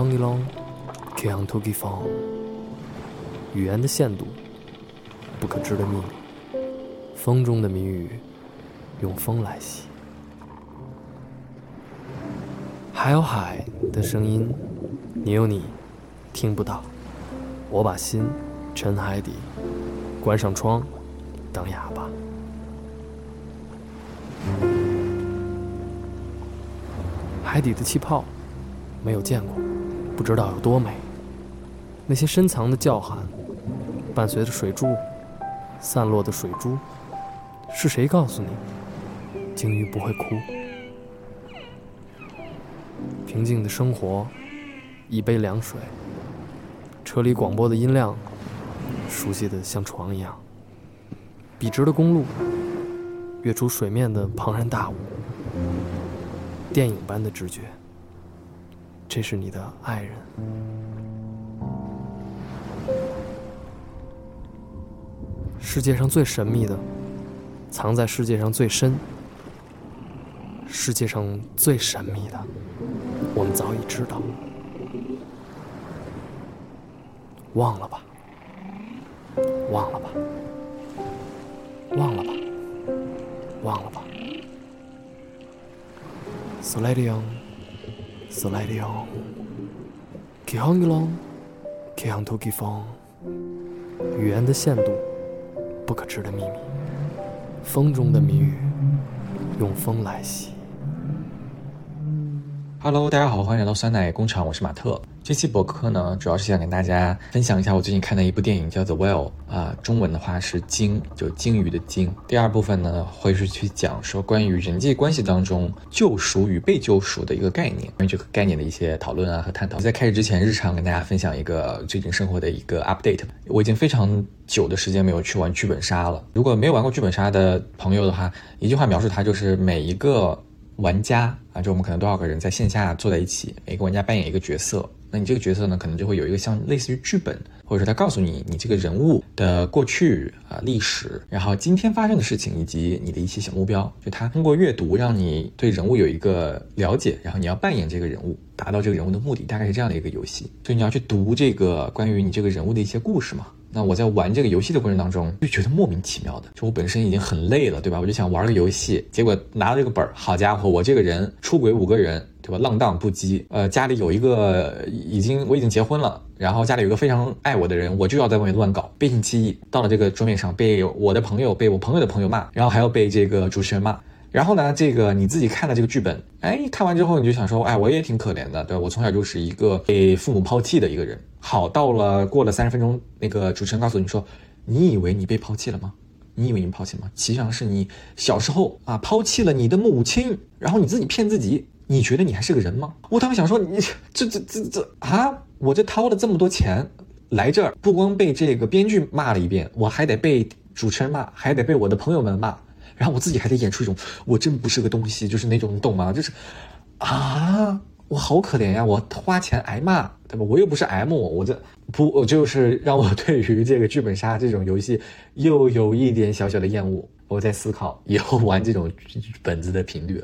风一浪 kiangtugafang 语言的限度不可知的秘密风中的谜语用风来袭还有海的声音你有你听不到我把心沉海底关上窗当哑巴。海底的气泡没有见过不知道有多美。那些深藏的叫喊，伴随着水柱散落的水珠，是谁告诉你，鲸鱼不会哭？平静的生活，一杯凉水。车里广播的音量，熟悉的像床一样。笔直的公路，跃出水面的庞然大物。电影般的直觉，这是你的爱人。世界上最神秘的，藏在世界上最深。世界上最神秘的，我们早已知道。忘了吧，忘了吧，忘了吧，忘了吧。Silaio，给哈尼郎，给头给风，语言的限度，不可知的秘密，风中的谜语，用风来洗。哈喽，大家好，欢迎来到酸奶工厂，我是马特。这期博客呢，主要是想跟大家分享一下我最近看的一部电影，叫做《The Whale》啊，中文的话是鲸，就鲸鱼的鲸。第二部分呢，会是去讲说关于人际关系当中救赎与被救赎的一个概念，关于这个概念的一些讨论啊和探讨。在开始之前，日常跟大家分享一个最近生活的一个 update。我已经非常久的时间没有去玩剧本杀了。如果没有玩过剧本杀的朋友的话，一句话描述它就是每一个玩家啊，就我们可能多少个人在线下坐在一起，每个玩家扮演一个角色。那你这个角色呢，可能就会有一个像类似于剧本，或者说他告诉你你这个人物的过去啊历史，然后今天发生的事情以及你的一些小目标，就他通过阅读让你对人物有一个了解，然后你要扮演这个人物，达到这个人物的目的，大概是这样的一个游戏。所以你要去读这个关于你这个人物的一些故事嘛。那我在玩这个游戏的过程当中，就觉得莫名其妙的，就我本身已经很累了，对吧？我就想玩个游戏，结果拿到这个本儿，好家伙，我这个人出轨五个人，对吧？浪荡不羁，呃，家里有一个已经我已经结婚了，然后家里有一个非常爱我的人，我就要在外面乱搞，背信弃义，到了这个桌面上被我的朋友被我朋友的朋友骂，然后还要被这个主持人骂。然后呢，这个你自己看了这个剧本，哎，看完之后你就想说，哎，我也挺可怜的，对吧？我从小就是一个被父母抛弃的一个人。好，到了过了三十分钟，那个主持人告诉你说，你以为你被抛弃了吗？你以为你抛弃吗？实际上是你小时候啊抛弃了你的母亲，然后你自己骗自己，你觉得你还是个人吗？我当时想说，你这这这这啊，我这掏了这么多钱来这儿，不光被这个编剧骂了一遍，我还得被主持人骂，还得被我的朋友们骂。然后我自己还得演出一种我真不是个东西，就是那种你懂吗？就是啊，我好可怜呀，我花钱挨骂，对吧？我又不是 M，我这不，我就是让我对于这个剧本杀这种游戏又有一点小小的厌恶。我在思考以后玩这种本子的频率，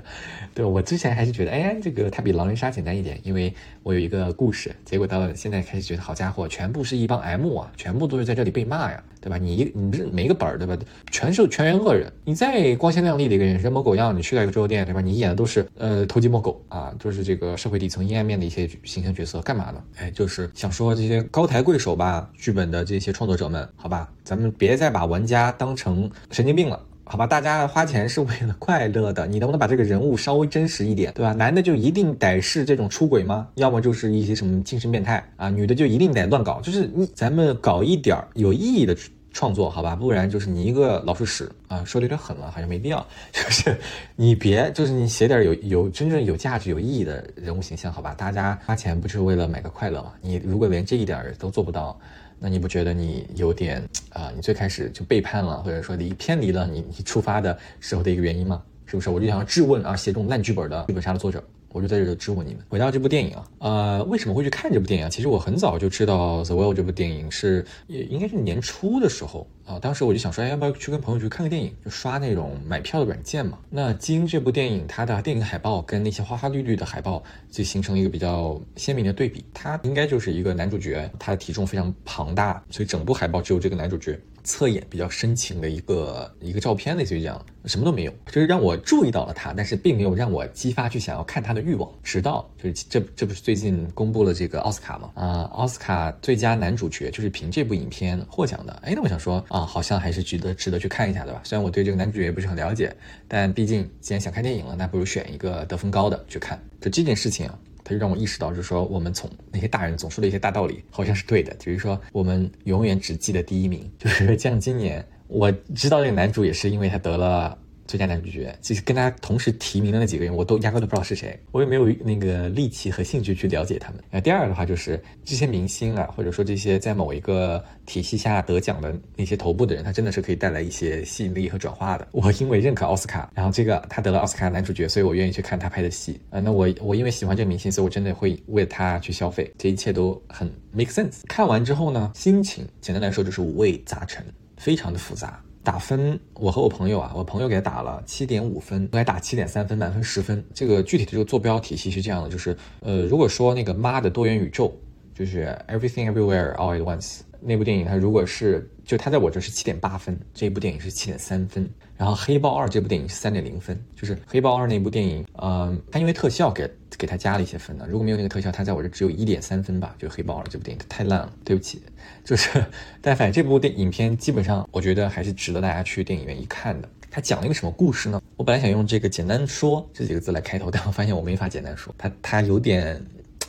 对我之前还是觉得，哎，这个它比狼人杀简单一点，因为我有一个故事。结果到了现在开始觉得，好家伙，全部是一帮 M 啊，全部都是在这里被骂呀，对吧？你一你不是每一个本儿，对吧？全是全员恶人。你再光鲜亮丽的一个人，人模狗样，你去到一个桌游店，对吧？你演的都是呃偷鸡摸狗啊，就是这个社会底层阴暗面的一些形象角色，干嘛呢？哎，就是想说这些高抬贵手吧，剧本的这些创作者们，好吧，咱们别再把玩家当成神经病了。好吧，大家花钱是为了快乐的，你能不能把这个人物稍微真实一点，对吧？男的就一定得是这种出轨吗？要么就是一些什么精神变态啊？女的就一定得乱搞？就是你咱们搞一点有意义的创作，好吧？不然就是你一个老鼠屎啊！说的有点狠了，好像没必要。就是你别，就是你写点有有真正有价值、有意义的人物形象，好吧？大家花钱不就是为了买个快乐吗？你如果连这一点都做不到。那你不觉得你有点啊？你最开始就背叛了，或者说离偏离了你你出发的时候的一个原因吗？是不是？我就想要质问啊，写这种烂剧本的剧本杀的作者，我就在这质问你们。回到这部电影啊，呃，为什么会去看这部电影啊？其实我很早就知道《The Well》这部电影是，也应该是年初的时候啊，当时我就想说，哎，要不要去跟朋友去看个电影？就刷那种买票的软件嘛。那《金》这部电影，它的电影海报跟那些花花绿绿的海报就形成一个比较鲜明的对比。它应该就是一个男主角，他的体重非常庞大，所以整部海报只有这个男主角。侧眼比较深情的一个一个照片，类似于这样，什么都没有，就是让我注意到了他，但是并没有让我激发去想要看他的欲望。直到就是这这不是最近公布了这个奥斯卡吗？啊，奥斯卡最佳男主角就是凭这部影片获奖的。哎，那我想说啊，好像还是值得值得去看一下，对吧？虽然我对这个男主角也不是很了解，但毕竟既然想看电影了，那不如选一个得分高的去看。就这件事情。他就让我意识到，就是说，我们从那些大人总说的一些大道理，好像是对的。比如说，我们永远只记得第一名。就是像今年，我知道这个男主也是因为他得了。最佳男主角，其实跟他同时提名的那几个人，我都压根都不知道是谁，我也没有那个力气和兴趣去了解他们。那第二的话，就是这些明星啊，或者说这些在某一个体系下得奖的那些头部的人，他真的是可以带来一些吸引力和转化的。我因为认可奥斯卡，然后这个他得了奥斯卡男主角，所以我愿意去看他拍的戏啊。那我我因为喜欢这个明星，所以我真的会为他去消费。这一切都很 make sense。看完之后呢，心情简单来说就是五味杂陈，非常的复杂。打分，我和我朋友啊，我朋友给他打了七点五分，我给打七点三分，满分十分。这个具体的这个坐标体系是这样的，就是呃，如果说那个妈的多元宇宙，就是 Everything Everywhere All at Once 那部电影，它如果是就它在我这是七点八分，这部电影是七点三分。然后黑豹二这部电影是三点零分，就是黑豹二那部电影，呃，它因为特效给给它加了一些分呢。如果没有那个特效，它在我这只有一点三分吧。就黑豹了这部电影太烂了，对不起。就是，但反正这部电影片基本上，我觉得还是值得大家去电影院一看的。它讲了一个什么故事呢？我本来想用这个简单说这几个字来开头，但我发现我没法简单说，它它有点。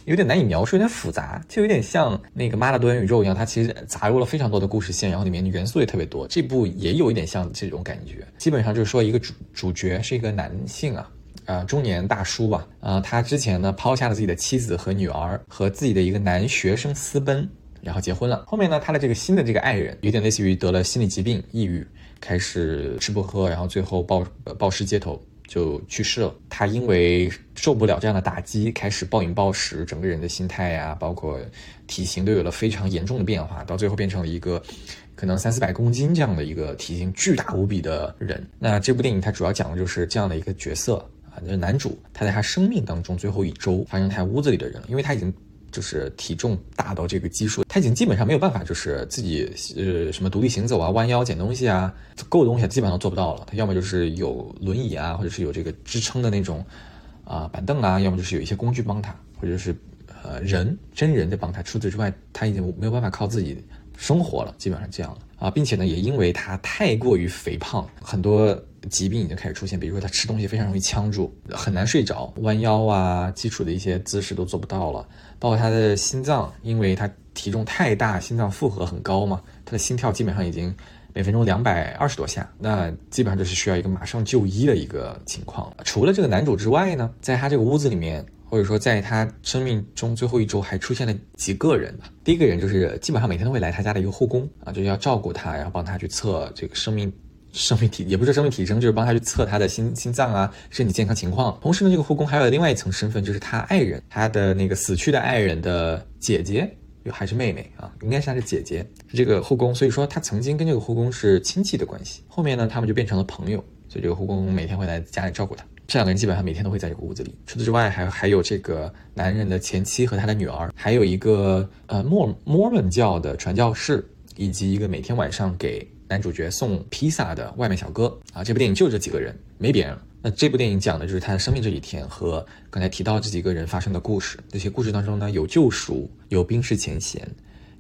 有点难以描述，有点复杂，就有点像那个《妈的多元宇宙》一样，它其实杂入了非常多的故事线，然后里面的元素也特别多。这部也有一点像这种感觉，基本上就是说一个主主角是一个男性啊，呃，中年大叔吧，呃，他之前呢抛下了自己的妻子和女儿，和自己的一个男学生私奔，然后结婚了。后面呢，他的这个新的这个爱人有点类似于得了心理疾病，抑郁，开始吃不喝，然后最后暴暴尸街头。就去世了。他因为受不了这样的打击，开始暴饮暴食，整个人的心态呀，包括体型都有了非常严重的变化，到最后变成了一个可能三四百公斤这样的一个体型巨大无比的人。那这部电影它主要讲的就是这样的一个角色，就是男主他在他生命当中最后一周发生他屋子里的人，因为他已经。就是体重大到这个基数，他已经基本上没有办法，就是自己呃什么独立行走啊、弯腰捡东西啊、够东西基本上都做不到了。他要么就是有轮椅啊，或者是有这个支撑的那种啊板凳啊，要么就是有一些工具帮他，或者是呃人真人在帮他。除此之外，他已经没有办法靠自己生活了，基本上这样了啊，并且呢，也因为他太过于肥胖，很多。疾病已经开始出现，比如说他吃东西非常容易呛住，很难睡着，弯腰啊，基础的一些姿势都做不到了。包括他的心脏，因为他体重太大，心脏负荷很高嘛，他的心跳基本上已经每分钟两百二十多下，那基本上就是需要一个马上就医的一个情况。除了这个男主之外呢，在他这个屋子里面，或者说在他生命中最后一周，还出现了几个人吧。第一个人就是基本上每天都会来他家的一个护工啊，就是要照顾他，然后帮他去测这个生命。生命体也不是生命体征，就是帮他去测他的心心脏啊，身体健康情况。同时呢，这个护工还有另外一层身份，就是他爱人，他的那个死去的爱人的姐姐，又还是妹妹啊，应该是他的姐姐，是这个护工。所以说他曾经跟这个护工是亲戚的关系。后面呢，他们就变成了朋友，所以这个护工每天会来家里照顾他。这两个人基本上每天都会在这个屋子里。除此之外，还还有这个男人的前妻和他的女儿，还有一个呃莫摩门教的传教士，以及一个每天晚上给。男主角送披萨的外卖小哥啊，这部电影就这几个人，没别人了。那这部电影讲的就是他的生命这几天和刚才提到这几个人发生的故事。这些故事当中呢，有救赎，有冰释前嫌，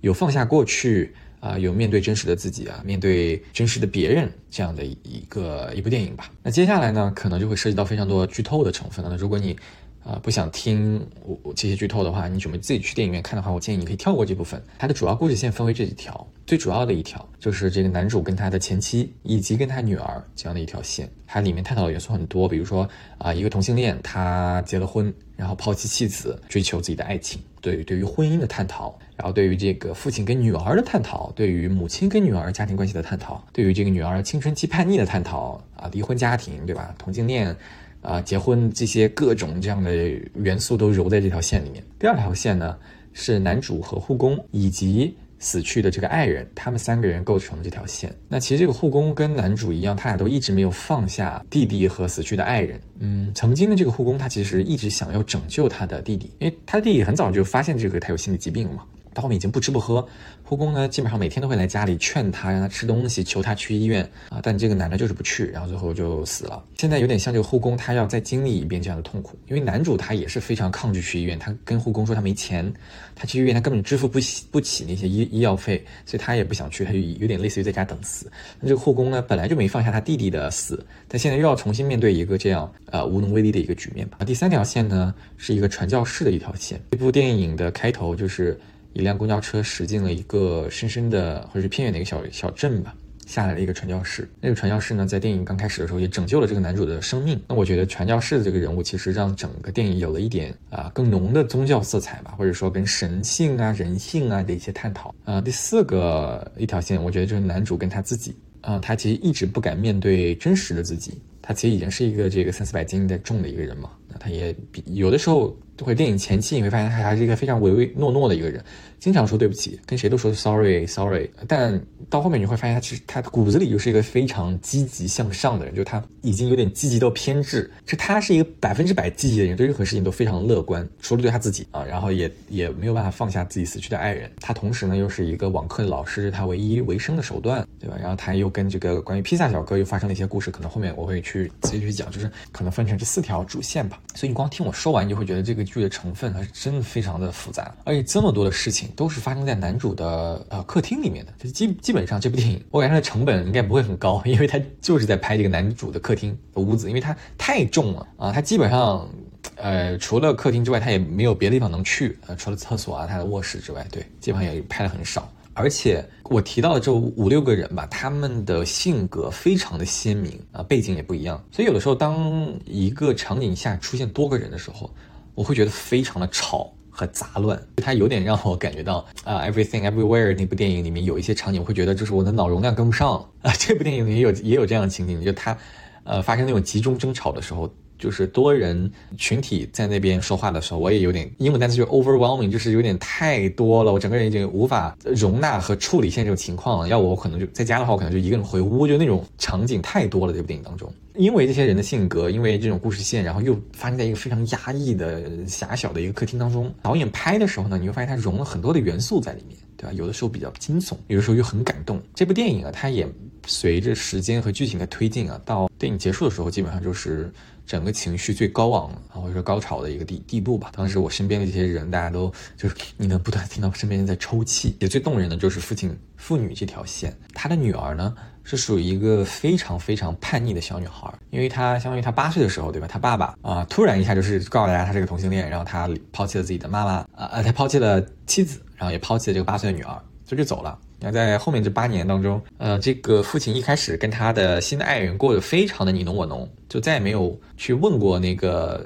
有放下过去啊，有面对真实的自己啊，面对真实的别人这样的一个一部电影吧。那接下来呢，可能就会涉及到非常多剧透的成分了。那如果你啊，不想听我我这些剧透的话，你准备自己去电影院看的话，我建议你可以跳过这部分。它的主要故事线分为这几条，最主要的一条就是这个男主跟他的前妻以及跟他女儿这样的一条线。它里面探讨的元素很多，比如说啊，一个同性恋他结了婚，然后抛弃妻子，追求自己的爱情，对对于婚姻的探讨，然后对于这个父亲跟女儿的探讨，对于母亲跟女儿家庭关系的探讨，对于这个女儿青春期叛逆的探讨啊，离婚家庭对吧？同性恋。啊结婚这些各种这样的元素都揉在这条线里面。第二条线呢是男主和护工以及。死去的这个爱人，他们三个人构成了这条线。那其实这个护工跟男主一样，他俩都一直没有放下弟弟和死去的爱人。嗯，曾经的这个护工，他其实一直想要拯救他的弟弟，因为他的弟弟很早就发现这个他有心理疾病嘛。到后面已经不吃不喝，护工呢基本上每天都会来家里劝他，让他吃东西，求他去医院啊。但这个男的就是不去，然后最后就死了。现在有点像这个护工，他要再经历一遍这样的痛苦，因为男主他也是非常抗拒去医院，他跟护工说他没钱，他去医院他根本支付不起不起那些医医药费，所以他也不想去，他就有点类似于在家等死。那这个护工呢本来就没放下他弟弟的死，但现在又要重新面对一个这样呃无能为力的一个局面吧。第三条线呢是一个传教士的一条线，这部电影的开头就是。一辆公交车驶进了一个深深的或者是偏远的一个小小镇吧，下来了一个传教士。那个传教士呢，在电影刚开始的时候也拯救了这个男主的生命。那我觉得传教士的这个人物其实让整个电影有了一点啊更浓的宗教色彩吧，或者说跟神性啊、人性啊的一些探讨。啊，第四个一条线，我觉得就是男主跟他自己啊，他其实一直不敢面对真实的自己。他其实已经是一个这个三四百斤的重的一个人嘛，那他也比有的时候。或者电影前期你会发现他还是一个非常唯唯诺诺的一个人，经常说对不起，跟谁都说 sorry sorry。但到后面你会发现他其实他骨子里就是一个非常积极向上的人，就他已经有点积极到偏执。就他是一个百分之百积极的人，对任何事情都非常乐观，除了对他自己啊，然后也也没有办法放下自己死去的爱人。他同时呢又是一个网课的老师，是他唯一维生的手段，对吧？然后他又跟这个关于披萨小哥又发生了一些故事，可能后面我会去直接去讲，就是可能分成这四条主线吧。所以你光听我说完，你就会觉得这个。剧的成分还是真的非常的复杂，而且这么多的事情都是发生在男主的呃客厅里面的。就基基本上这部电影，我感觉它的成本应该不会很高，因为它就是在拍这个男主的客厅的屋子，因为它太重了啊。它基本上呃除了客厅之外，它也没有别的地方能去，呃除了厕所啊、他的卧室之外，对，基本上也拍的很少。而且我提到的这五六个人吧，他们的性格非常的鲜明啊，背景也不一样，所以有的时候当一个场景下出现多个人的时候。我会觉得非常的吵和杂乱，它有点让我感觉到啊，Everything Everywhere 那部电影里面有一些场景，会觉得就是我的脑容量跟不上啊。这部电影也有也有这样的情景，就它，呃，发生那种集中争吵的时候，就是多人群体在那边说话的时候，我也有点英文单词就 overwhelming，就是有点太多了，我整个人已经无法容纳和处理现在这种情况了。要我，我可能就在家的话，我可能就一个人回屋，就那种场景太多了。这部电影当中。因为这些人的性格，因为这种故事线，然后又发生在一个非常压抑的狭小的一个客厅当中。导演拍的时候呢，你会发现他融了很多的元素在里面，对吧？有的时候比较惊悚，有的时候又很感动。这部电影啊，它也随着时间和剧情的推进啊，到电影结束的时候，基本上就是整个情绪最高昂啊，或者说高潮的一个地地步吧。当时我身边的这些人，大家都就是你能不断听到身边人在抽泣。也最动人的就是父亲父女这条线，他的女儿呢？是属于一个非常非常叛逆的小女孩，因为她相当于她八岁的时候，对吧？她爸爸啊，突然一下就是告诉大家她是个同性恋，然后她抛弃了自己的妈妈，啊呃，她抛弃了妻子，然后也抛弃了这个八岁的女儿，就就走了。那在后面这八年当中，呃，这个父亲一开始跟他的新的爱人过得非常的你侬我侬，就再也没有去问过那个。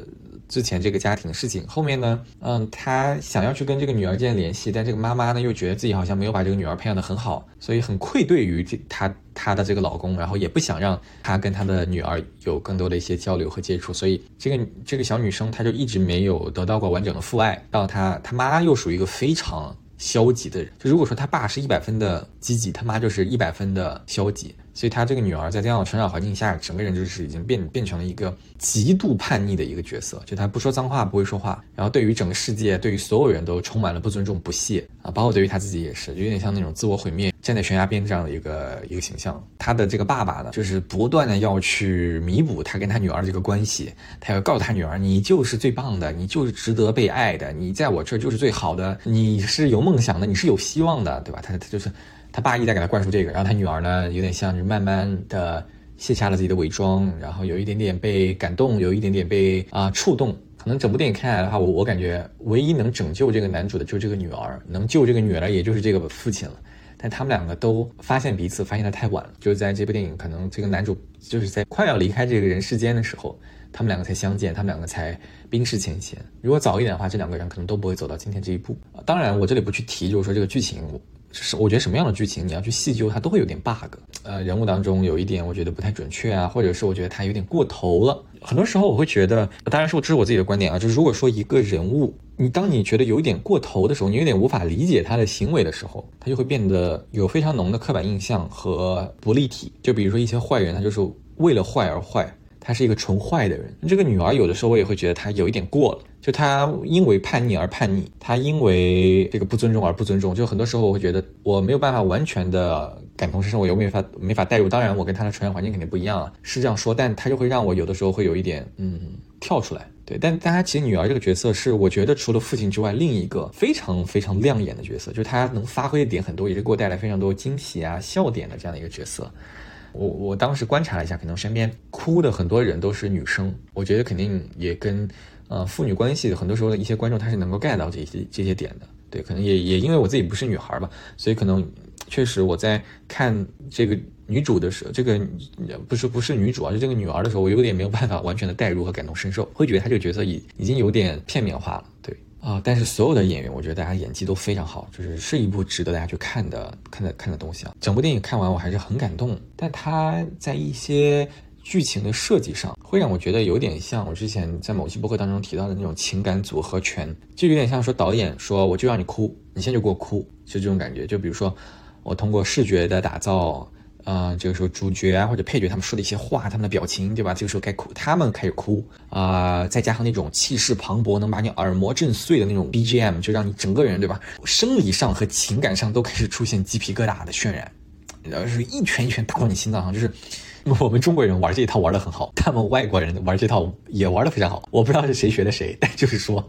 之前这个家庭的事情，后面呢，嗯，他想要去跟这个女儿建立联系，但这个妈妈呢又觉得自己好像没有把这个女儿培养的很好，所以很愧对于这他他的这个老公，然后也不想让他跟他的女儿有更多的一些交流和接触，所以这个这个小女生她就一直没有得到过完整的父爱，到她她妈又属于一个非常消极的人，就如果说他爸是一百分的积极，他妈就是一百分的消极。所以她这个女儿在这样的成长环境下，整个人就是已经变变成了一个极度叛逆的一个角色。就她不说脏话，不会说话，然后对于整个世界，对于所有人都充满了不尊重、不屑啊，包括对于她自己也是，就有点像那种自我毁灭、站在悬崖边这样的一个一个形象。她的这个爸爸呢，就是不断的要去弥补他跟他女儿这个关系，他要告诉他女儿，你就是最棒的，你就是值得被爱的，你在我这就是最好的，你是有梦想的，你是有希望的，对吧？他他就是。他爸一直在给他灌输这个，然后他女儿呢，有点像是慢慢的卸下了自己的伪装，然后有一点点被感动，有一点点被啊触动。可能整部电影看下来的话，我我感觉唯一能拯救这个男主的就是这个女儿，能救这个女儿也就是这个父亲了。但他们两个都发现彼此发现的太晚了，就是在这部电影，可能这个男主就是在快要离开这个人世间的时候，他们两个才相见，他们两个才冰释前嫌。如果早一点的话，这两个人可能都不会走到今天这一步。当然，我这里不去提，就是说这个剧情。是，我觉得什么样的剧情你要去细究，它都会有点 bug。呃人物当中有一点我觉得不太准确啊，或者是我觉得他有点过头了。很多时候我会觉得，当然说这是我自己的观点啊，就是如果说一个人物，你当你觉得有一点过头的时候，你有点无法理解他的行为的时候，他就会变得有非常浓的刻板印象和不立体。就比如说一些坏人，他就是为了坏而坏。他是一个纯坏的人。这个女儿有的时候我也会觉得她有一点过了，就她因为叛逆而叛逆，她因为这个不尊重而不尊重。就很多时候我会觉得我没有办法完全的感同身受，我又没法没法代入。当然，我跟她的成长环境肯定不一样啊，是这样说。但她就会让我有的时候会有一点嗯跳出来。对，但但她其实女儿这个角色是我觉得除了父亲之外另一个非常非常亮眼的角色，就是她能发挥的点很多，也是给我带来非常多惊喜啊笑点的这样的一个角色。我我当时观察了一下，可能身边哭的很多人都是女生，我觉得肯定也跟呃父女关系很多时候的一些观众他是能够 get 到这些这些点的，对，可能也也因为我自己不是女孩吧，所以可能确实我在看这个女主的时候，这个不是不是女主啊，就这个女儿的时候，我有点没有办法完全的代入和感同身受，会觉得她这个角色已已经有点片面化了，对。啊！但是所有的演员，我觉得大家演技都非常好，就是是一部值得大家去看的、看的、看的东西啊。整部电影看完，我还是很感动。但它在一些剧情的设计上，会让我觉得有点像我之前在某期播客当中提到的那种情感组合拳，就有点像说导演说我就让你哭，你现在就给我哭，就这种感觉。就比如说我通过视觉的打造。啊，这个时候主角啊或者配角他们说的一些话，他们的表情，对吧？这个时候该哭，他们开始哭啊，再加上那种气势磅礴，能把你耳膜震碎的那种 BGM，就让你整个人，对吧？生理上和情感上都开始出现鸡皮疙瘩的渲染，然后是一拳一拳打到你心脏上。就是 我们中国人玩这一套玩的很好，他们外国人玩这套也玩的非常好。我不知道是谁学的谁，但就是说，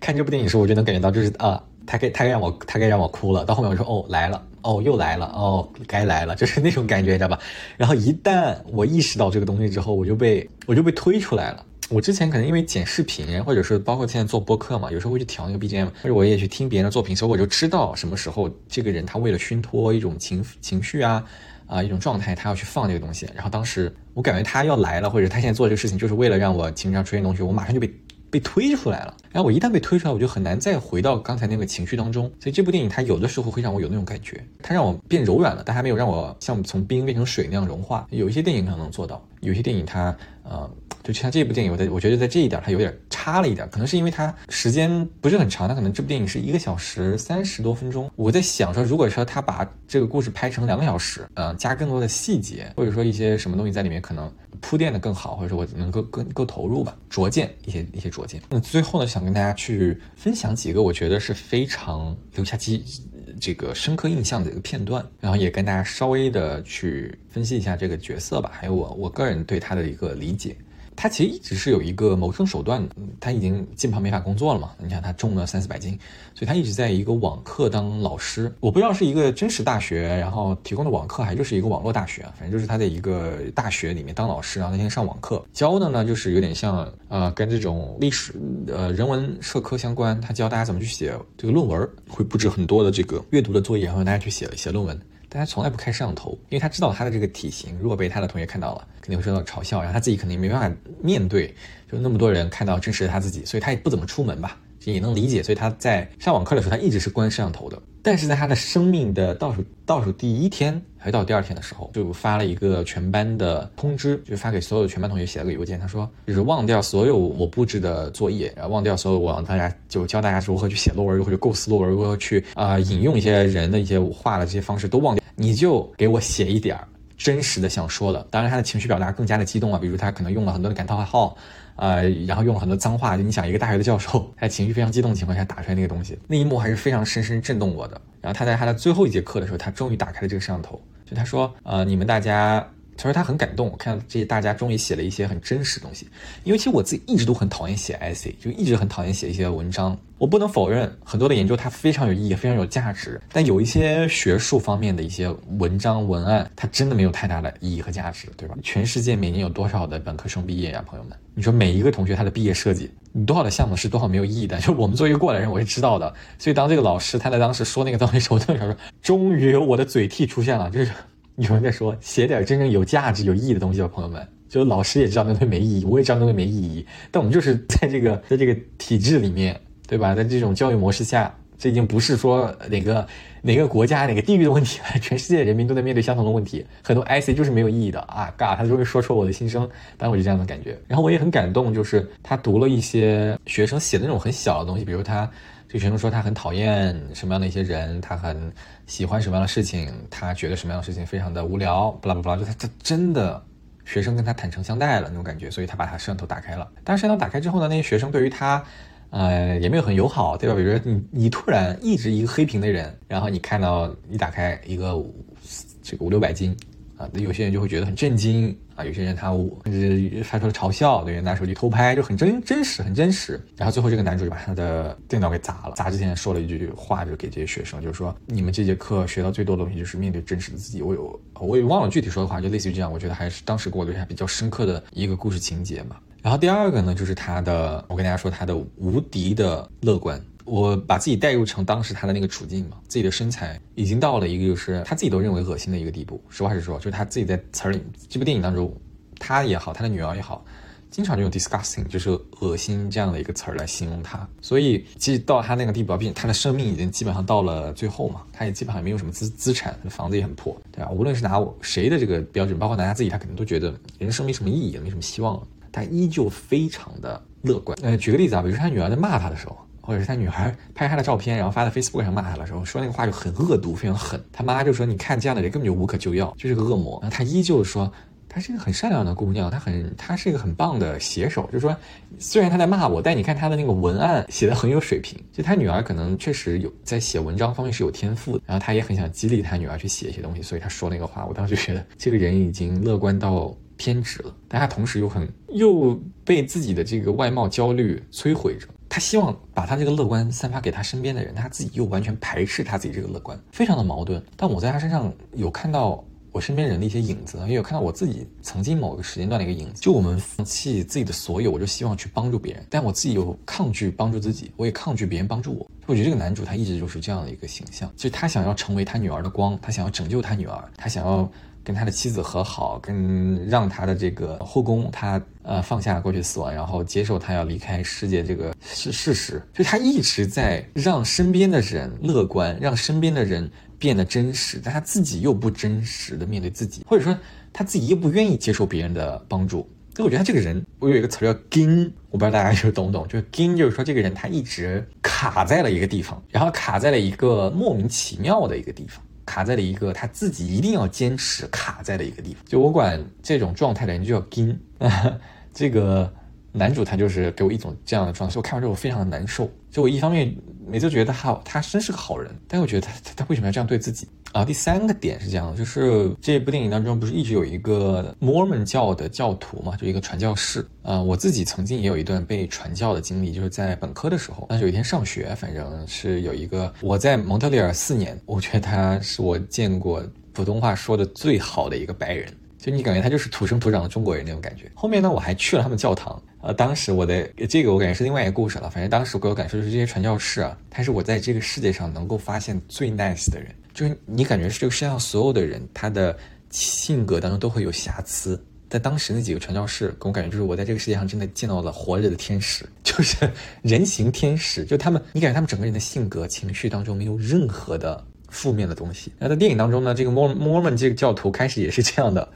看这部电影时候，我就能感觉到，就是啊。他该他该让我他该让我哭了，到后面我说哦来了哦又来了哦该来了，就是那种感觉，你知道吧？然后一旦我意识到这个东西之后，我就被我就被推出来了。我之前可能因为剪视频，或者是包括现在做播客嘛，有时候会去调那个 BGM，或者我也去听别人的作品，所以我就知道什么时候这个人他为了熏托一种情情绪啊啊一种状态，他要去放这个东西。然后当时我感觉他要来了，或者他现在做这个事情就是为了让我情绪上出现东西，我马上就被。被推出来了，然后我一旦被推出来，我就很难再回到刚才那个情绪当中。所以这部电影它有的时候会让我有那种感觉，它让我变柔软了，但还没有让我像从冰变成水那样融化。有一些电影可能能做到，有些电影它呃。就像这部电影，我在我觉得在这一点它有点差了一点，可能是因为它时间不是很长，它可能这部电影是一个小时三十多分钟。我在想说，如果说他把这个故事拍成两个小时，嗯，加更多的细节，或者说一些什么东西在里面，可能铺垫的更好，或者说我能够更够投入吧，拙见一些一些拙见。那最后呢，想跟大家去分享几个我觉得是非常留下记这个深刻印象的一个片段，然后也跟大家稍微的去分析一下这个角色吧，还有我我个人对他的一个理解。他其实一直是有一个谋生手段的，他已经基本上没法工作了嘛。你看他重了三四百斤，所以他一直在一个网课当老师。我不知道是一个真实大学，然后提供的网课，还就是一个网络大学，反正就是他在一个大学里面当老师，然后那天上网课教的呢，就是有点像呃跟这种历史呃人文社科相关，他教大家怎么去写这个论文，会布置很多的这个阅读的作业，然后大家去写写论文。但他从来不开摄像头，因为他知道他的这个体型，如果被他的同学看到了，肯定会受到嘲笑，然后他自己肯定没办法面对，就那么多人看到真实的他自己，所以他也不怎么出门吧。也能理解，所以他在上网课的时候，他一直是关摄像头的。但是在他的生命的倒数倒数第一天，还是到第二天的时候，就发了一个全班的通知，就发给所有全班同学写了个邮件，他说就是忘掉所有我布置的作业，然后忘掉所有我让大家就教大家如何去写论文，如何去构思论文，如何去啊引用一些人的一些话的这些方式都忘，你就给我写一点真实的想说的。当然他的情绪表达更加的激动啊，比如他可能用了很多的感叹号。呃，然后用了很多脏话，就你想一个大学的教授，他情绪非常激动的情况下打出来那个东西，那一幕还是非常深深震动我的。然后他在他的最后一节课的时候，他终于打开了这个摄像头，就他说，呃，你们大家。他说他很感动，我看到这些大家终于写了一些很真实的东西。因为其实我自己一直都很讨厌写 essay，就一直很讨厌写一些文章。我不能否认很多的研究它非常有意义，非常有价值。但有一些学术方面的一些文章文案，它真的没有太大的意义和价值，对吧？全世界每年有多少的本科生毕业呀，朋友们？你说每一个同学他的毕业设计，你多少的项目是多少没有意义的？就我们作为一个过来人，我是知道的。所以当这个老师他在当时说那个东西时候，我就想说，终于我的嘴替出现了，就是。有人在说写点真正有价值、有意义的东西吧，朋友们。就老师也知道那东西没意义，我也知道那东西没意义。但我们就是在这个在这个体制里面，对吧？在这种教育模式下这已经不是说哪个哪个国家哪个地域的问题了，全世界人民都在面对相同的问题。很多 IC 就是没有意义的啊！嘎，他终于说出我的心声，当然我就这样的感觉。然后我也很感动，就是他读了一些学生写的那种很小的东西，比如他这学生说他很讨厌什么样的一些人，他很喜欢什么样的事情，他觉得什么样的事情非常的无聊，巴拉巴拉，就他他真的学生跟他坦诚相待了那种感觉，所以他把他摄像头打开了。但是摄像头打开之后呢，那些学生对于他。呃，也没有很友好，对吧？比如说你你突然一直一个黑屏的人，然后你看到你打开一个这个五六百斤啊，有些人就会觉得很震惊啊，有些人他甚至发出了嘲笑，对，拿手机偷拍就很真真实很真实。然后最后这个男主就把他的电脑给砸了，砸之前说了一句话，就给这些学生，就是说你们这节课学到最多的东西就是面对真实的自己。我有我也忘了具体说的话，就类似于这样，我觉得还是当时给我留下比较深刻的一个故事情节嘛。然后第二个呢，就是他的，我跟大家说他的无敌的乐观。我把自己代入成当时他的那个处境嘛，自己的身材已经到了一个就是他自己都认为恶心的一个地步。实话实说，就是他自己在词儿里，这部电影当中，他也好，他的女儿也好，经常就用 disgusting，就是恶心这样的一个词儿来形容他。所以，其实到他那个地步，并他的生命已经基本上到了最后嘛，他也基本上没有什么资资产，房子也很破，对吧？无论是拿谁的这个标准，包括拿他自己，他肯定都觉得人生没什么意义，没什么希望了。他依旧非常的乐观。呃，举个例子啊，比如说他女儿在骂他的时候，或者是他女孩拍他的照片，然后发在 Facebook 上骂他的时候，说那个话就很恶毒，非常狠。他妈就说：“你看这样的人根本就无可救药，就是个恶魔。”他依旧说：“她是一个很善良的姑娘，她很，她是一个很棒的写手。”就是说，虽然她在骂我，但你看她的那个文案写的很有水平。就他女儿可能确实有在写文章方面是有天赋的，然后他也很想激励他女儿去写一些东西，所以他说那个话，我当时就觉得这个人已经乐观到。偏执了，但他同时又很又被自己的这个外貌焦虑摧毁着。他希望把他这个乐观散发给他身边的人，他自己又完全排斥他自己这个乐观，非常的矛盾。但我在他身上有看到我身边人的一些影子，也有看到我自己曾经某个时间段的一个影子。就我们放弃自己的所有，我就希望去帮助别人，但我自己又抗拒帮助自己，我也抗拒别人帮助我。我觉得这个男主他一直就是这样的一个形象，就是他想要成为他女儿的光，他想要拯救他女儿，他想要。跟他的妻子和好，跟让他的这个后宫，他呃放下过去死亡，然后接受他要离开世界这个事事实，就他一直在让身边的人乐观，让身边的人变得真实，但他自己又不真实的面对自己，或者说他自己又不愿意接受别人的帮助。所以我觉得他这个人，我有一个词叫“金”，我不知道大家就懂不懂，就是“金”，就是说这个人他一直卡在了一个地方，然后卡在了一个莫名其妙的一个地方。卡在了一个他自己一定要坚持卡在的一个地方，就我管这种状态的人就叫金。这个男主他就是给我一种这样的状态，所以我看完之后我非常的难受。就我一方面每次觉得他他真是个好人，但我觉得他他为什么要这样对自己？啊，第三个点是这样的，就是这部电影当中不是一直有一个摩门教的教徒嘛，就一个传教士。啊，我自己曾经也有一段被传教的经历，就是在本科的时候，但是有一天上学，反正是有一个我在蒙特利尔四年，我觉得他是我见过普通话说的最好的一个白人，就你感觉他就是土生土长的中国人那种感觉。后面呢，我还去了他们教堂。呃，当时我的这个我感觉是另外一个故事了。反正当时给我感受就是这些传教士啊，他是我在这个世界上能够发现最 nice 的人。就是你感觉是这个世界上所有的人，他的性格当中都会有瑕疵。在当时那几个传教士，给我感觉就是我在这个世界上真的见到了活着的天使，就是人形天使。就他们，你感觉他们整个人的性格、情绪当中没有任何的负面的东西。那在电影当中呢，这个摩摩门这个教徒开始也是这样的。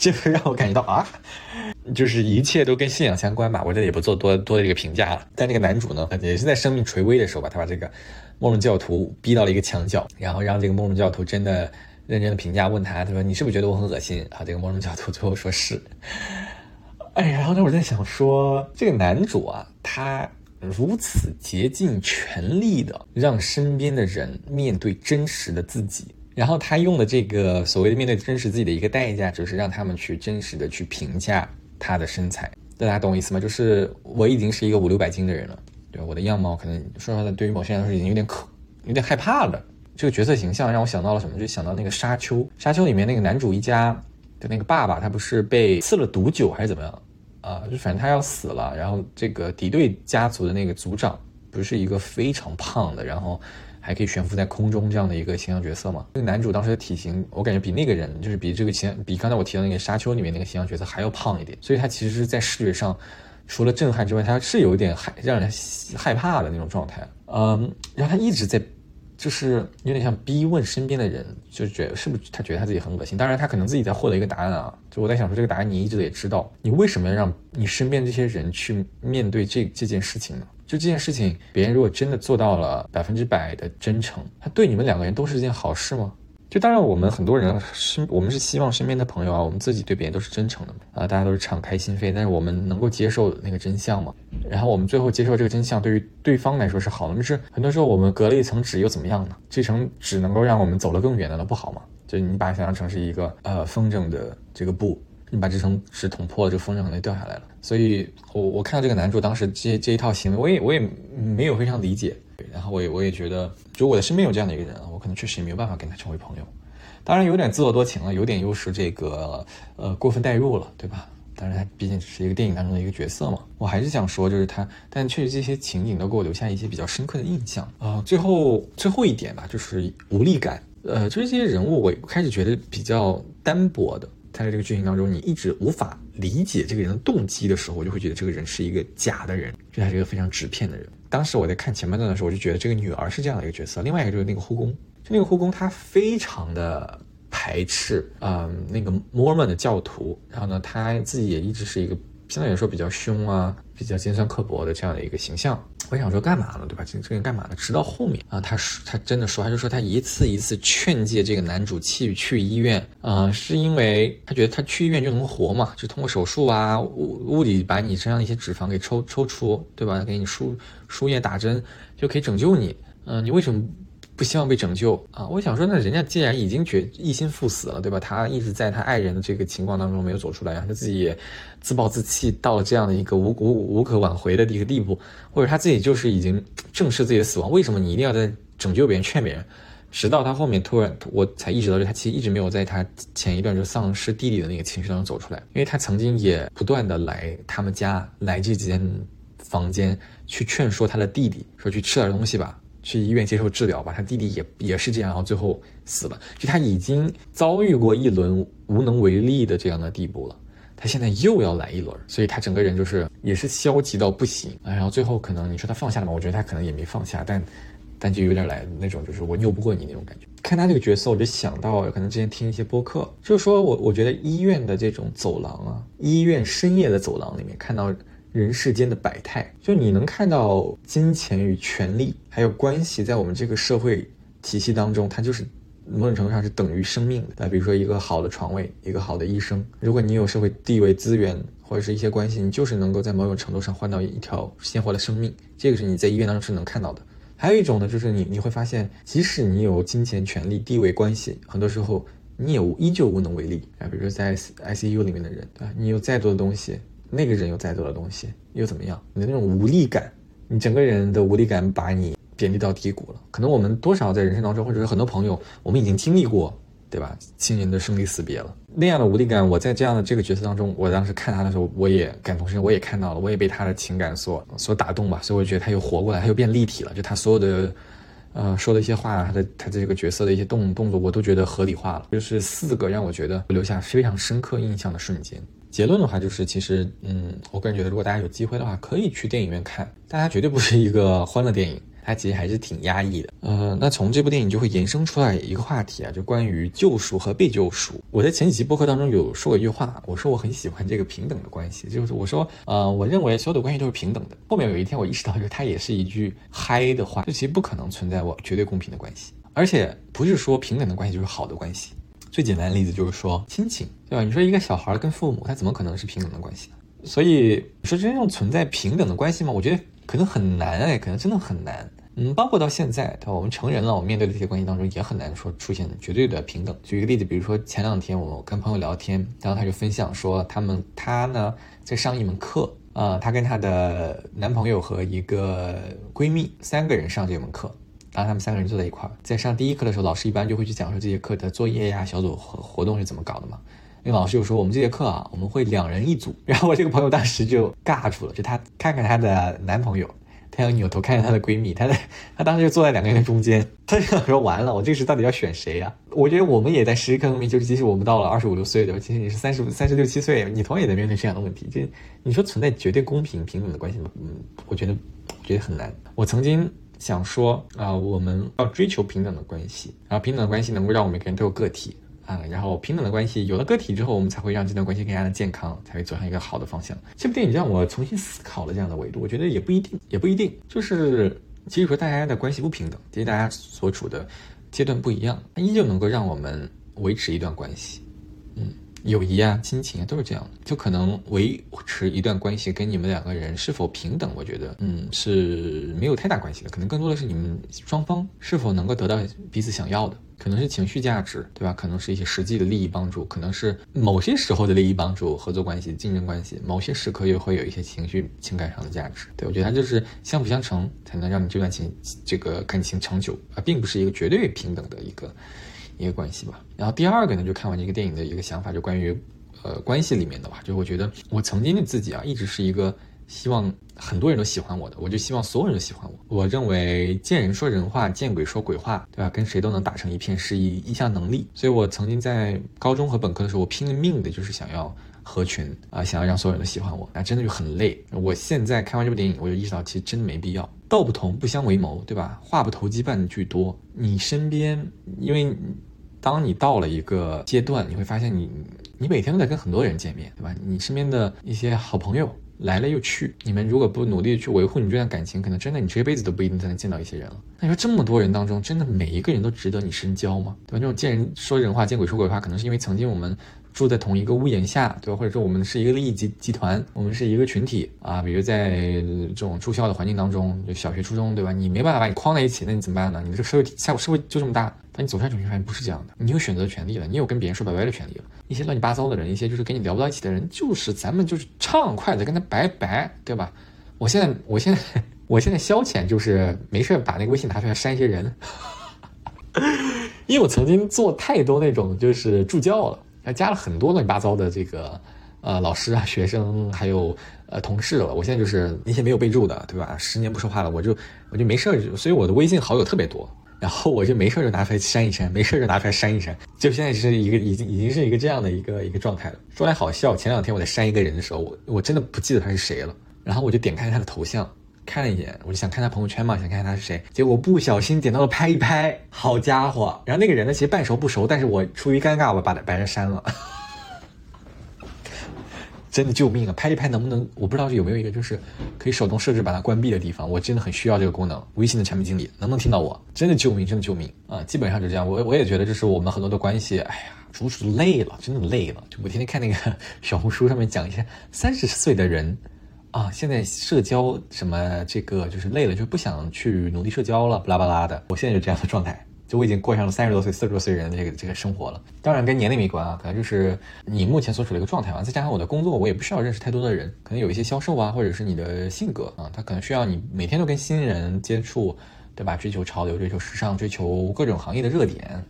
这个让我感觉到啊，就是一切都跟信仰相关吧。我这里也不做多多的这个评价了。但这个男主呢，也是在生命垂危的时候吧，他把这个摩门教徒逼到了一个墙角，然后让这个摩门教徒真的认真的评价，问他，他说你是不是觉得我很恶心？啊，这个摩门教徒最后说是。哎，然后呢，我在想说，这个男主啊，他如此竭尽全力的让身边的人面对真实的自己。然后他用的这个所谓的面对真实自己的一个代价，就是让他们去真实的去评价他的身材。大家懂我意思吗？就是我已经是一个五六百斤的人了，对我的样貌可能说实话，对于某些人来说已经有点可有点害怕了。这个角色形象让我想到了什么？就想到那个《沙丘》，《沙丘》里面那个男主一家的那个爸爸，他不是被赐了毒酒还是怎么样？啊，就反正他要死了。然后这个敌对家族的那个族长，不是一个非常胖的，然后。还可以悬浮在空中这样的一个形象角色嘛？那个男主当时的体型，我感觉比那个人就是比这个形，比刚才我提到那个沙丘里面那个形象角色还要胖一点。所以他其实是在视觉上，除了震撼之外，他是有一点害让人害怕的那种状态。嗯，然后他一直在。就是有点像逼问身边的人，就觉得是不是他觉得他自己很恶心？当然，他可能自己在获得一个答案啊。就我在想说，这个答案你一直也知道，你为什么要让你身边这些人去面对这这件事情呢？就这件事情，别人如果真的做到了百分之百的真诚，他对你们两个人都是一件好事吗？就当然，我们很多人身，我们是希望身边的朋友啊，我们自己对别人都是真诚的啊，大家都是敞开心扉。但是我们能够接受那个真相吗？然后我们最后接受这个真相，对于对方来说是好的。就是很多时候我们隔了一层纸又怎么样呢？这层纸能够让我们走得更远，难道不好吗？就你把它想象成是一个呃风筝的这个布，你把这层纸捅破了，这个风筝可能掉下来了。所以我我看到这个男主当时这这一套行为，我也我也没有非常理解。然后我也我也觉得，就我的身边有这样的一个人，我可能确实也没有办法跟他成为朋友。当然有点自作多情了，有点又是这个呃过分代入了，对吧？当然他毕竟只是一个电影当中的一个角色嘛。我还是想说，就是他，但确实这些情景都给我留下一些比较深刻的印象啊。最后最后一点吧，就是无力感。呃，就是这些人物，我开始觉得比较单薄的。他在这个剧情当中，你一直无法理解这个人的动机的时候，我就会觉得这个人是一个假的人，就他是一个非常纸片的人。当时我在看前半段的时候，我就觉得这个女儿是这样的一个角色。另外一个就是那个护工，就那个护工，他非常的排斥，嗯，那个 Mormon 的教徒。然后呢，他自己也一直是一个相对来说比较凶啊、比较尖酸刻薄的这样的一个形象。我想说干嘛呢，对吧？这这个人干嘛呢？直到后面啊，他说他真的说，他就说他一次一次劝诫这个男主去去医院啊，是因为他觉得他去医院就能活嘛，就通过手术啊，物物理把你身上的一些脂肪给抽抽出，对吧？给你输输液打针就可以拯救你。嗯，你为什么？不希望被拯救啊！我想说，那人家既然已经决一心赴死了，对吧？他一直在他爱人的这个情况当中没有走出来，然后他自己也自暴自弃，到了这样的一个无无无可挽回的一个地步，或者他自己就是已经正视自己的死亡。为什么你一定要在拯救别人、劝别人？直到他后面突然，我才意识到，他其实一直没有在他前一段就丧失弟弟的那个情绪当中走出来，因为他曾经也不断的来他们家，来这几间房间去劝说他的弟弟，说去吃点东西吧。去医院接受治疗吧，他弟弟也也是这样，然后最后死了。就他已经遭遇过一轮无能为力的这样的地步了，他现在又要来一轮，所以他整个人就是也是消极到不行。然后最后可能你说他放下了吗？我觉得他可能也没放下，但但就有点来那种就是我拗不过你那种感觉。看他这个角色，我就想到可能之前听一些播客，就是说我我觉得医院的这种走廊啊，医院深夜的走廊里面看到。人世间的百态，就你能看到金钱与权力，还有关系，在我们这个社会体系当中，它就是某种程度上是等于生命的啊。比如说一个好的床位，一个好的医生，如果你有社会地位、资源或者是一些关系，你就是能够在某种程度上换到一条鲜活的生命。这个是你在医院当中是能看到的。还有一种呢，就是你你会发现，即使你有金钱、权力、地位、关系，很多时候你也依旧无能为力啊。比如说在 ICU 里面的人，对吧？你有再多的东西。那个人有再多的东西又怎么样？你的那种无力感，你整个人的无力感把你贬低到低谷了。可能我们多少在人生当中，或者是很多朋友，我们已经经历过，对吧？亲人的生离死别了，那样的无力感，我在这样的这个角色当中，我当时看他的时候，我也感同身受，我也看到了，我也被他的情感所所打动吧。所以我觉得他又活过来，他又变立体了。就他所有的，呃，说的一些话，他的他这个角色的一些动动作，我都觉得合理化了。就是四个让我觉得留下非常深刻印象的瞬间。结论的话就是，其实，嗯，我个人觉得，如果大家有机会的话，可以去电影院看。大家绝对不是一个欢乐电影，它其实还是挺压抑的。呃，那从这部电影就会延伸出来一个话题啊，就关于救赎和被救赎。我在前几期播客当中有说过一句话，我说我很喜欢这个平等的关系，就是我说，呃，我认为所有的关系都是平等的。后面有一天我意识到，就它也是一句嗨的话，就其实不可能存在我绝对公平的关系，而且不是说平等的关系就是好的关系。最简单的例子就是说亲情，对吧？你说一个小孩跟父母，他怎么可能是平等的关系呢？所以你说真正存在平等的关系吗？我觉得可能很难哎，可能真的很难。嗯，包括到现在，对吧？我们成人了，我们面对的这些关系当中也很难说出现绝对的平等。举一个例子，比如说前两天我跟朋友聊天，然后他就分享说，他们他呢在上一门课啊，她跟她的男朋友和一个闺蜜三个人上这门课。当他们三个人坐在一块儿，在上第一课的时候，老师一般就会去讲说这节课的作业呀、小组活活动是怎么搞的嘛。那个老师就说我们这节课啊，我们会两人一组。然后我这个朋友当时就尬住了，就她看看她的男朋友，她要扭头看看她的闺蜜，她的她当时就坐在两个人的中间，她就想说完了，我这个时到底要选谁呀？我觉得我们也在时时刻面就是即使我们到了二十五六岁对吧？其实你是三十三十六七岁，你同样也在面对这样的问题。这你说存在绝对公平平等的关系吗？嗯，我觉得我觉得很难。我曾经。想说啊，我们要追求平等的关系，然后平等的关系能够让我们每个人都有个体啊，然后平等的关系有了个体之后，我们才会让这段关系更加的健康，才会走向一个好的方向。这部电影让我重新思考了这样的维度，我觉得也不一定，也不一定，就是其实说大家的关系不平等，其实大家所处的阶段不一样，它依旧能够让我们维持一段关系，嗯。友谊啊，亲情啊，都是这样的，就可能维持一段关系跟你们两个人是否平等，我觉得，嗯，是没有太大关系的，可能更多的是你们双方是否能够得到彼此想要的，可能是情绪价值，对吧？可能是一些实际的利益帮助，可能是某些时候的利益帮助、合作关系、竞争关系，某些时刻又会有一些情绪、情感上的价值。对我觉得它就是相辅相成，才能让你这段情这个感情长久，而并不是一个绝对平等的一个。一个关系吧，然后第二个呢，就看完这个电影的一个想法，就关于，呃，关系里面的吧，就我觉得我曾经的自己啊，一直是一个希望很多人都喜欢我的，我就希望所有人都喜欢我。我认为见人说人话，见鬼说鬼话，对吧？跟谁都能打成一片是一一项能力。所以我曾经在高中和本科的时候，我拼了命的就是想要合群啊，想要让所有人都喜欢我，那真的就很累。我现在看完这部电影，我就意识到其实真的没必要。道不同不相为谋，对吧？话不投机半句多。你身边因为。当你到了一个阶段，你会发现你你每天都在跟很多人见面，对吧？你身边的一些好朋友来了又去，你们如果不努力去维护你这段感情，可能真的你这辈子都不一定才能见到一些人了。那你说这么多人当中，真的每一个人都值得你深交吗？对吧？这种见人说人话，见鬼说鬼话，可能是因为曾经我们。住在同一个屋檐下，对吧？或者说我们是一个利益集集团，我们是一个群体啊。比如在这种住校的环境当中，就小学、初中，对吧？你没办法把你框在一起，那你怎么办呢？你这个社会下社会就这么大，但你走上去，你发现不是这样的，你有选择的权利了，你有跟别人说拜拜的权利了。一些乱七八糟的人，一些就是跟你聊不到一起的人，就是咱们就是畅快的跟他拜拜，对吧？我现在，我现在，我现在消遣就是没事把那个微信拿出来删一些人，因为我曾经做太多那种就是助教了。还加了很多乱七八糟的这个，呃，老师啊、学生，还有呃同事了。我现在就是那些没有备注的，对吧？十年不说话了，我就我就没事儿，所以我的微信好友特别多。然后我就没事儿就拿出来删一删，没事儿就拿出来删一删。就现在是一个已经已经是一个这样的一个一个状态了。说来好笑，前两天我在删一个人的时候，我我真的不记得他是谁了。然后我就点开他的头像。看了一眼，我就想看他朋友圈嘛，想看看他是谁。结果不小心点到了拍一拍，好家伙！然后那个人呢，其实半熟不熟，但是我出于尴尬，我把他把人删了。真的救命啊！拍一拍能不能？我不知道有没有一个就是可以手动设置把它关闭的地方。我真的很需要这个功能。微信的产品经理能不能听到我？真的救命，真的救命啊！基本上就这样。我我也觉得这是我们很多的关系。哎呀，处处累了，真的累了。就我天天看那个 小红书上面讲一些三十岁的人。啊，现在社交什么这个就是累了，就不想去努力社交了，巴拉巴拉的。我现在就这样的状态，就我已经过上了三十多岁、四十多岁人的这个这个生活了。当然跟年龄没关啊，可能就是你目前所处的一个状态吧。再加上我的工作，我也不需要认识太多的人，可能有一些销售啊，或者是你的性格啊，他可能需要你每天都跟新人接触，对吧？追求潮流，追求时尚，追求各种行业的热点。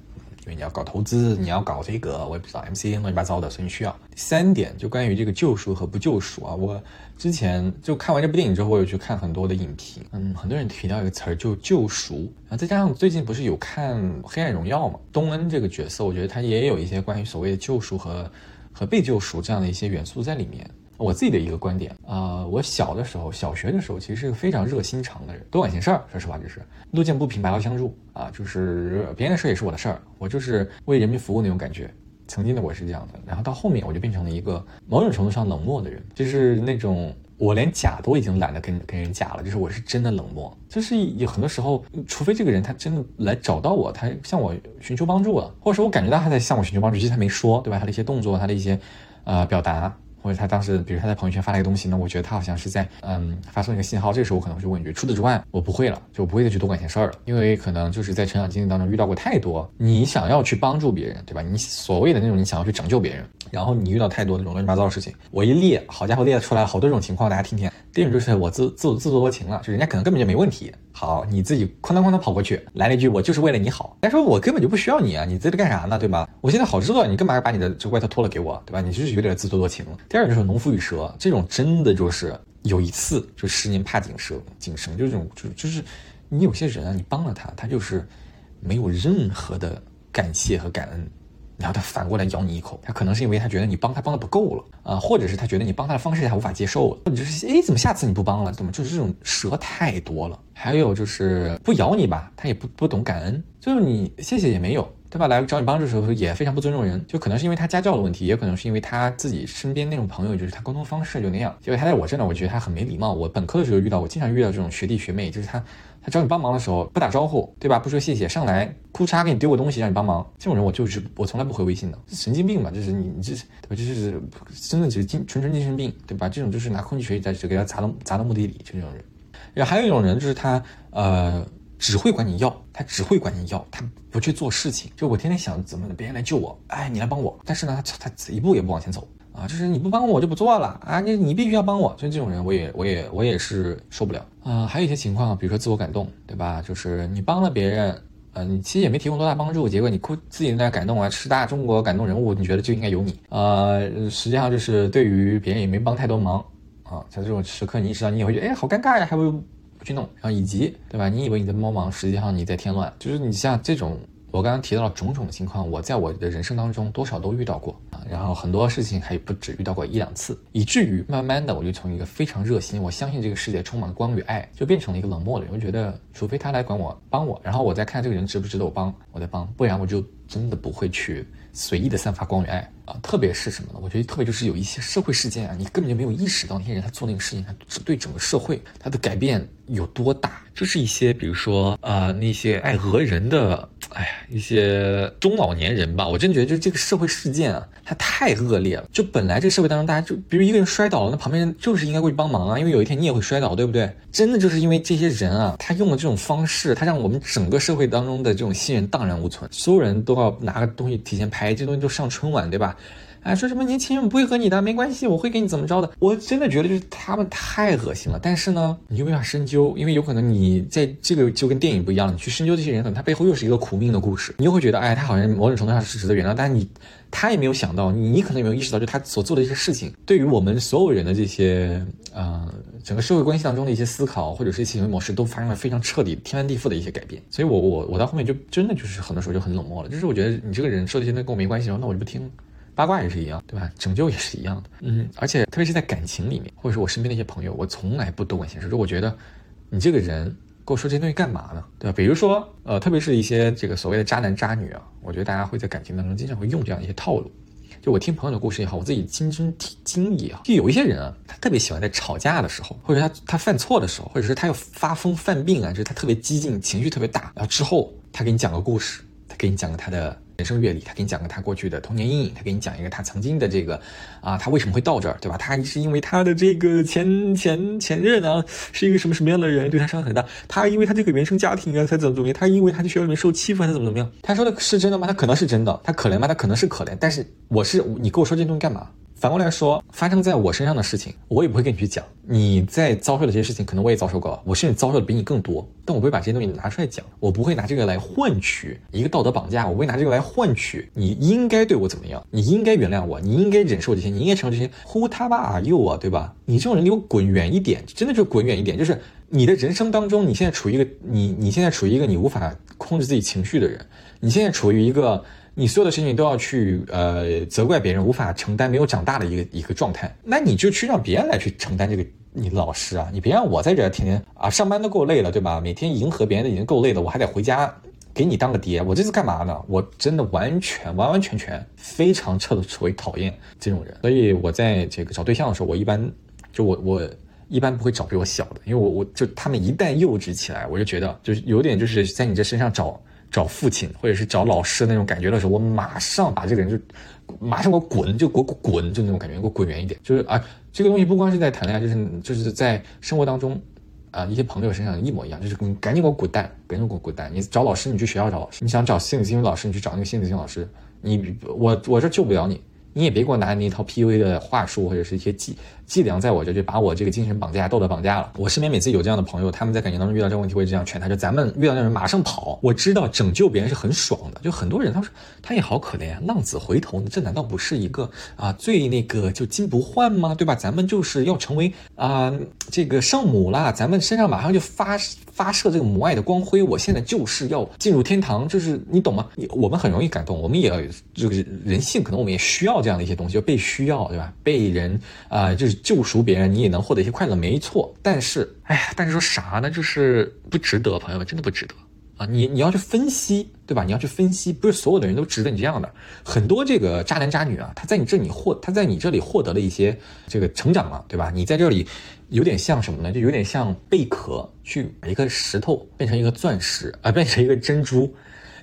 因为你要搞投资，你要搞这个，我也不知道 MC 乱七八糟的，所以你需要。第三点就关于这个救赎和不救赎啊，我之前就看完这部电影之后，我有去看很多的影评，嗯，很多人提到一个词儿就救赎，然后再加上最近不是有看《黑暗荣耀》嘛，东恩这个角色，我觉得他也有一些关于所谓的救赎和和被救赎这样的一些元素在里面。我自己的一个观点啊，我小的时候，小学的时候，其实是个非常热心肠的人，多管闲事儿。说实话，就是路见不平拔刀相助啊，就是别人的事也是我的事儿，我就是为人民服务那种感觉。曾经的我是这样的，然后到后面我就变成了一个某种程度上冷漠的人，就是那种我连假都已经懒得跟跟人假了，就是我是真的冷漠。就是有很多时候，除非这个人他真的来找到我，他向我寻求帮助了，或者说我感觉到他在向我寻求帮助，其实他没说，对吧？他的一些动作，他的一些呃表达。或者他当时，比如他在朋友圈发了一个东西呢，我觉得他好像是在嗯发送一个信号，这个时候我可能会去问一句。除此之外，我不会了，就不会再去多管闲事儿了，因为可能就是在成长经历当中遇到过太多，你想要去帮助别人，对吧？你所谓的那种你想要去拯救别人，然后你遇到太多那种乱七八糟的事情，我一列，好家伙，列出来好多种情况，大家听听。第一种就是我自自自作多情了，就人家可能根本就没问题。好，你自己哐当哐当跑过去，来了一句我就是为了你好。人家说我根本就不需要你啊，你在这干啥呢，对吧？我现在好知道你干嘛把你的这外套脱了给我，对吧？你就是有点自作多情了。第二就是农夫与蛇，这种真的就是有一次就十年怕井蛇，井绳就这种就就是你有些人啊，你帮了他，他就是没有任何的感谢和感恩。然后他反过来咬你一口，他可能是因为他觉得你帮他帮的不够了啊，或者是他觉得你帮他的方式他无法接受了，或者就是哎怎么下次你不帮了？怎么就是这种蛇太多了？还有就是不咬你吧，他也不不懂感恩，就是你谢谢也没有。对吧？来找你帮助的时候也非常不尊重人，就可能是因为他家教的问题，也可能是因为他自己身边那种朋友，就是他沟通方式就那样。结果他在我这呢，我觉得他很没礼貌。我本科的时候遇到，我经常遇到这种学弟学妹，就是他他找你帮忙的时候不打招呼，对吧？不说谢谢，上来哭嚓给你丢个东西让你帮忙，这种人我就是我从来不回微信的，神经病吧？这是你你这是对吧？这是真的就是精纯纯精神病，对吧？这种就是拿空气锤在给他砸到砸到墓地里，就这种人。然后还有一种人就是他呃。只会管你要，他只会管你要，他不去做事情。就我天天想怎么别人来救我，哎，你来帮我。但是呢，他他一步也不往前走啊，就是你不帮我，我就不做了啊，你你必须要帮我。就这种人，我也我也我也是受不了啊。还有一些情况，比如说自我感动，对吧？就是你帮了别人，呃，你其实也没提供多大帮助，结果你哭自己在那感动啊，十大中国感动人物，你觉得就应该有你啊？实际上就是对于别人也没帮太多忙啊，在这种时刻，你意识到你也会觉得，哎，好尴尬呀，还不。不去弄，然后以及对吧？你以为你在帮忙，实际上你在添乱。就是你像这种，我刚刚提到了种种的情况，我在我的人生当中多少都遇到过啊。然后很多事情还不止遇到过一两次，以至于慢慢的我就从一个非常热心，我相信这个世界充满了光与爱，就变成了一个冷漠的人。我觉得，除非他来管我帮我，然后我再看这个人值不值得我帮，我再帮，不然我就真的不会去随意的散发光与爱啊。特别是什么呢？我觉得特别就是有一些社会事件啊，你根本就没有意识到那些人他做那个事情，他对整个社会他的改变有多大。就是一些比如说呃，那些爱讹人的，哎呀，一些中老年人吧，我真觉得就这个社会事件啊，它太恶劣了。就本来这个社会当中，大家就比如一个人摔倒了，那旁边人就是应该过去帮忙啊，因为有一天你也会摔倒，对不对？真的就是因为这些人啊，他用了这种方式，他让我们整个社会当中的这种信任荡然无存，所有人都要拿个东西提前拍，这东西就上春晚，对吧？哎，说什么年轻人不会和你的没关系，我会给你怎么着的？我真的觉得就是他们太恶心了。但是呢，你就没法深究，因为有可能你在这个就跟电影不一样。你去深究这些人，可能他背后又是一个苦命的故事。你又会觉得，哎，他好像某种程度上是值得原谅。但是你，他也没有想到，你你可能也没有意识到，就他所做的一些事情，对于我们所有人的这些，呃，整个社会关系当中的一些思考或者是一些行为模式，都发生了非常彻底、天翻地覆的一些改变。所以我我我到后面就真的就是很多时候就很冷漠了。就是我觉得你这个人说这些跟我没关系，然后那我就不听。八卦也是一样，对吧？拯救也是一样的，嗯，而且特别是在感情里面，或者是我身边的一些朋友，我从来不多管闲事。就我觉得，你这个人跟我说这些东西干嘛呢？对吧？比如说，呃，特别是一些这个所谓的渣男渣女啊，我觉得大家会在感情当中经常会用这样一些套路。就我听朋友的故事也好，我自己亲身体经历啊，就有一些人啊，他特别喜欢在吵架的时候，或者他他犯错的时候，或者是他要发疯犯病啊，就是他特别激进，情绪特别大，然后之后他给你讲个故事，他给你讲个他的。人生阅历，他给你讲个他过去的童年阴影，他给你讲一个他曾经的这个，啊，他为什么会到这儿，对吧？他是因为他的这个前前前任啊，是一个什么什么样的人，对他伤害很大。他因为他这个原生家庭啊，才怎么怎么样？他因为他在学校里面受欺负，他怎么怎么样？他说的是真的吗？他可能是真的。他可怜吗？他可能是可怜。但是我是你跟我说这东西干嘛？反过来说，发生在我身上的事情，我也不会跟你去讲。你在遭受的这些事情，可能我也遭受过，我甚至遭受的比你更多。但我不会把这些东西拿出来讲，我不会拿这个来换取一个道德绑架，我不会拿这个来换取你应该对我怎么样，你应该原谅我，你应该忍受这些，你应该承受这些。Who 他妈 are you 啊，对吧？你这种人给我滚远一点，真的就滚远一点。就是你的人生当中，你现在处于一个你你现在处于一个你无法控制自己情绪的人，你现在处于一个。你所有的事情都要去呃责怪别人，无法承担，没有长大的一个一个状态，那你就去让别人来去承担这个你老师啊，你别让我在这天天啊上班都够累了，对吧？每天迎合别人的已经够累了，我还得回家给你当个爹，我这是干嘛呢？我真的完全完完全全非常彻的为讨厌这种人，所以我在这个找对象的时候，我一般就我我一般不会找比我小的，因为我我就他们一旦幼稚起来，我就觉得就是有点就是在你这身上找。找父亲或者是找老师那种感觉的时候，我马上把这个人就马上给我滚，就给我滚，就那种感觉，给我滚远一点。就是啊，这个东西不光是在谈恋爱，就是就是在生活当中啊，一些朋友身上一模一样，就是你赶紧给我滚蛋，赶紧给我滚蛋。你找老师，你去学校找老师；你想找心理咨询老师，你去找那个心理咨询老师。你我我这救不了你。你也别给我拿那一套 PUA 的话术或者是一些技伎俩，在我这就把我这个精神绑架、道德绑架了。我身边每次有这样的朋友，他们在感情当中遇到这个问题会这样劝他：就咱们遇到那种人马上跑。我知道拯救别人是很爽的，就很多人他说他也好可怜，浪子回头，这难道不是一个啊最那个就金不换吗？对吧？咱们就是要成为啊这个圣母啦，咱们身上马上就发。发射这个母爱的光辉，我现在就是要进入天堂，就是你懂吗？我们很容易感动，我们也要这个人性，可能我们也需要这样的一些东西，就被需要，对吧？被人啊，就是救赎别人，你也能获得一些快乐，没错。但是，哎呀，但是说啥呢？就是不值得，朋友们，真的不值得。啊，你你要去分析，对吧？你要去分析，不是所有的人都值得你这样的。很多这个渣男渣女啊，他在你这里获，他在你这里获得了一些这个成长了，对吧？你在这里有点像什么呢？就有点像贝壳去把一个石头变成一个钻石啊，变成一个珍珠。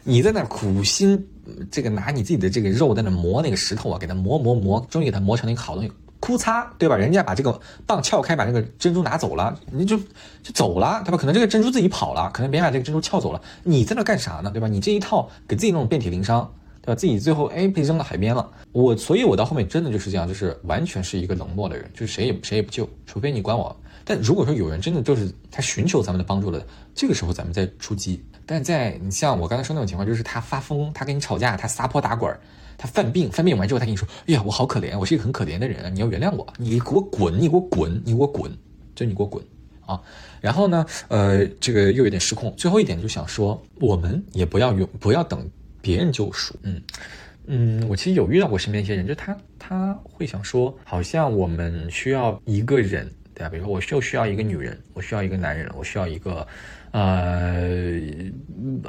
你在那苦心这个拿你自己的这个肉在那磨那个石头啊，给它磨磨磨，终于给它磨成了一个好东西。哭嚓，对吧？人家把这个棒撬开，把那个珍珠拿走了，你就就走了，对吧？可能这个珍珠自己跑了，可能别人把这个珍珠撬走了，你在那干啥呢？对吧？你这一套给自己弄遍体鳞伤，对吧？自己最后哎被扔到海边了。我所以，我到后面真的就是这样，就是完全是一个冷漠的人，就是谁也谁也不救，除非你管我。但如果说有人真的就是他寻求咱们的帮助了，这个时候咱们再出击。但在你像我刚才说那种情况，就是他发疯，他跟你吵架，他撒泼打滚。他犯病，犯病完之后，他跟你说：“哎呀，我好可怜，我是一个很可怜的人，你要原谅我，你给我滚，你给我滚，你给我滚，就你给我滚啊！”然后呢，呃，这个又有点失控。最后一点就想说，我们也不要用，不要等别人救赎。嗯嗯，我其实有遇到过身边一些人，就他他会想说，好像我们需要一个人，对吧？比如说，我就需要一个女人，我需要一个男人，我需要一个，呃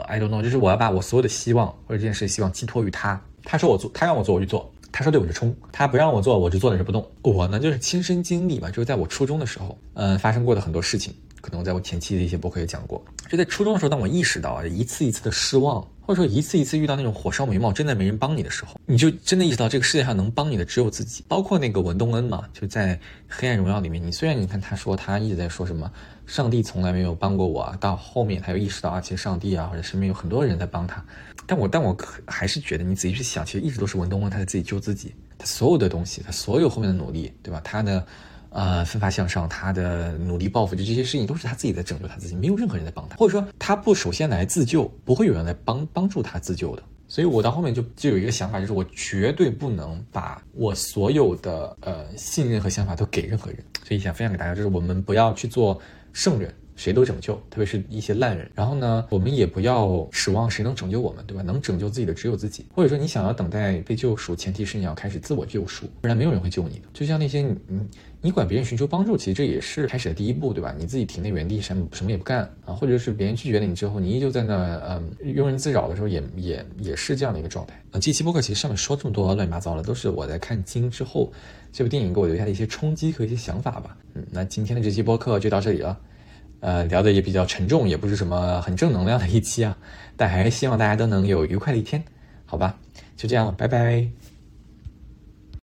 ，I don't know，就是我要把我所有的希望或者这件事希望寄托于他。他说我做，他让我做我就做，他说对我就冲，他不让我做我就坐在这不动。我呢就是亲身经历嘛，就是在我初中的时候，嗯，发生过的很多事情，可能在我前期的一些博客也讲过。就在初中的时候，当我意识到一次一次的失望，或者说一次一次遇到那种火烧眉毛，真的没人帮你的时候，你就真的意识到这个世界上能帮你的只有自己。包括那个文东恩嘛，就在《黑暗荣耀》里面，你虽然你看他说他一直在说什么上帝从来没有帮过我，到后面他又意识到啊，其实上帝啊或者身边有很多人在帮他。但我但我还是觉得，你仔细去想，其实一直都是文东恩他在自己救自己，他所有的东西，他所有后面的努力，对吧？他的，呃，奋发向上，他的努力报复，就这些事情都是他自己在拯救他自己，没有任何人在帮他，或者说他不首先来自救，不会有人来帮帮助他自救的。所以我到后面就就有一个想法，就是我绝对不能把我所有的呃信任和想法都给任何人。所以想分享给大家，就是我们不要去做圣人。谁都拯救，特别是一些烂人。然后呢，我们也不要指望谁能拯救我们，对吧？能拯救自己的只有自己。或者说，你想要等待被救赎，前提是你要开始自我救赎，不然没有人会救你的。就像那些你你你管别人寻求帮助，其实这也是开始的第一步，对吧？你自己停在原地，什么什么也不干啊，或者是别人拒绝了你之后，你依旧在那嗯庸人自扰的时候，也也也是这样的一个状态。啊，这期播客其实上面说这么多乱七八糟的，都是我在看《金》之后这部电影给我留下的一些冲击和一些想法吧。嗯，那今天的这期播客就到这里了。呃，聊的也比较沉重，也不是什么很正能量的一期啊，但还是希望大家都能有愉快的一天，好吧？就这样了，拜拜。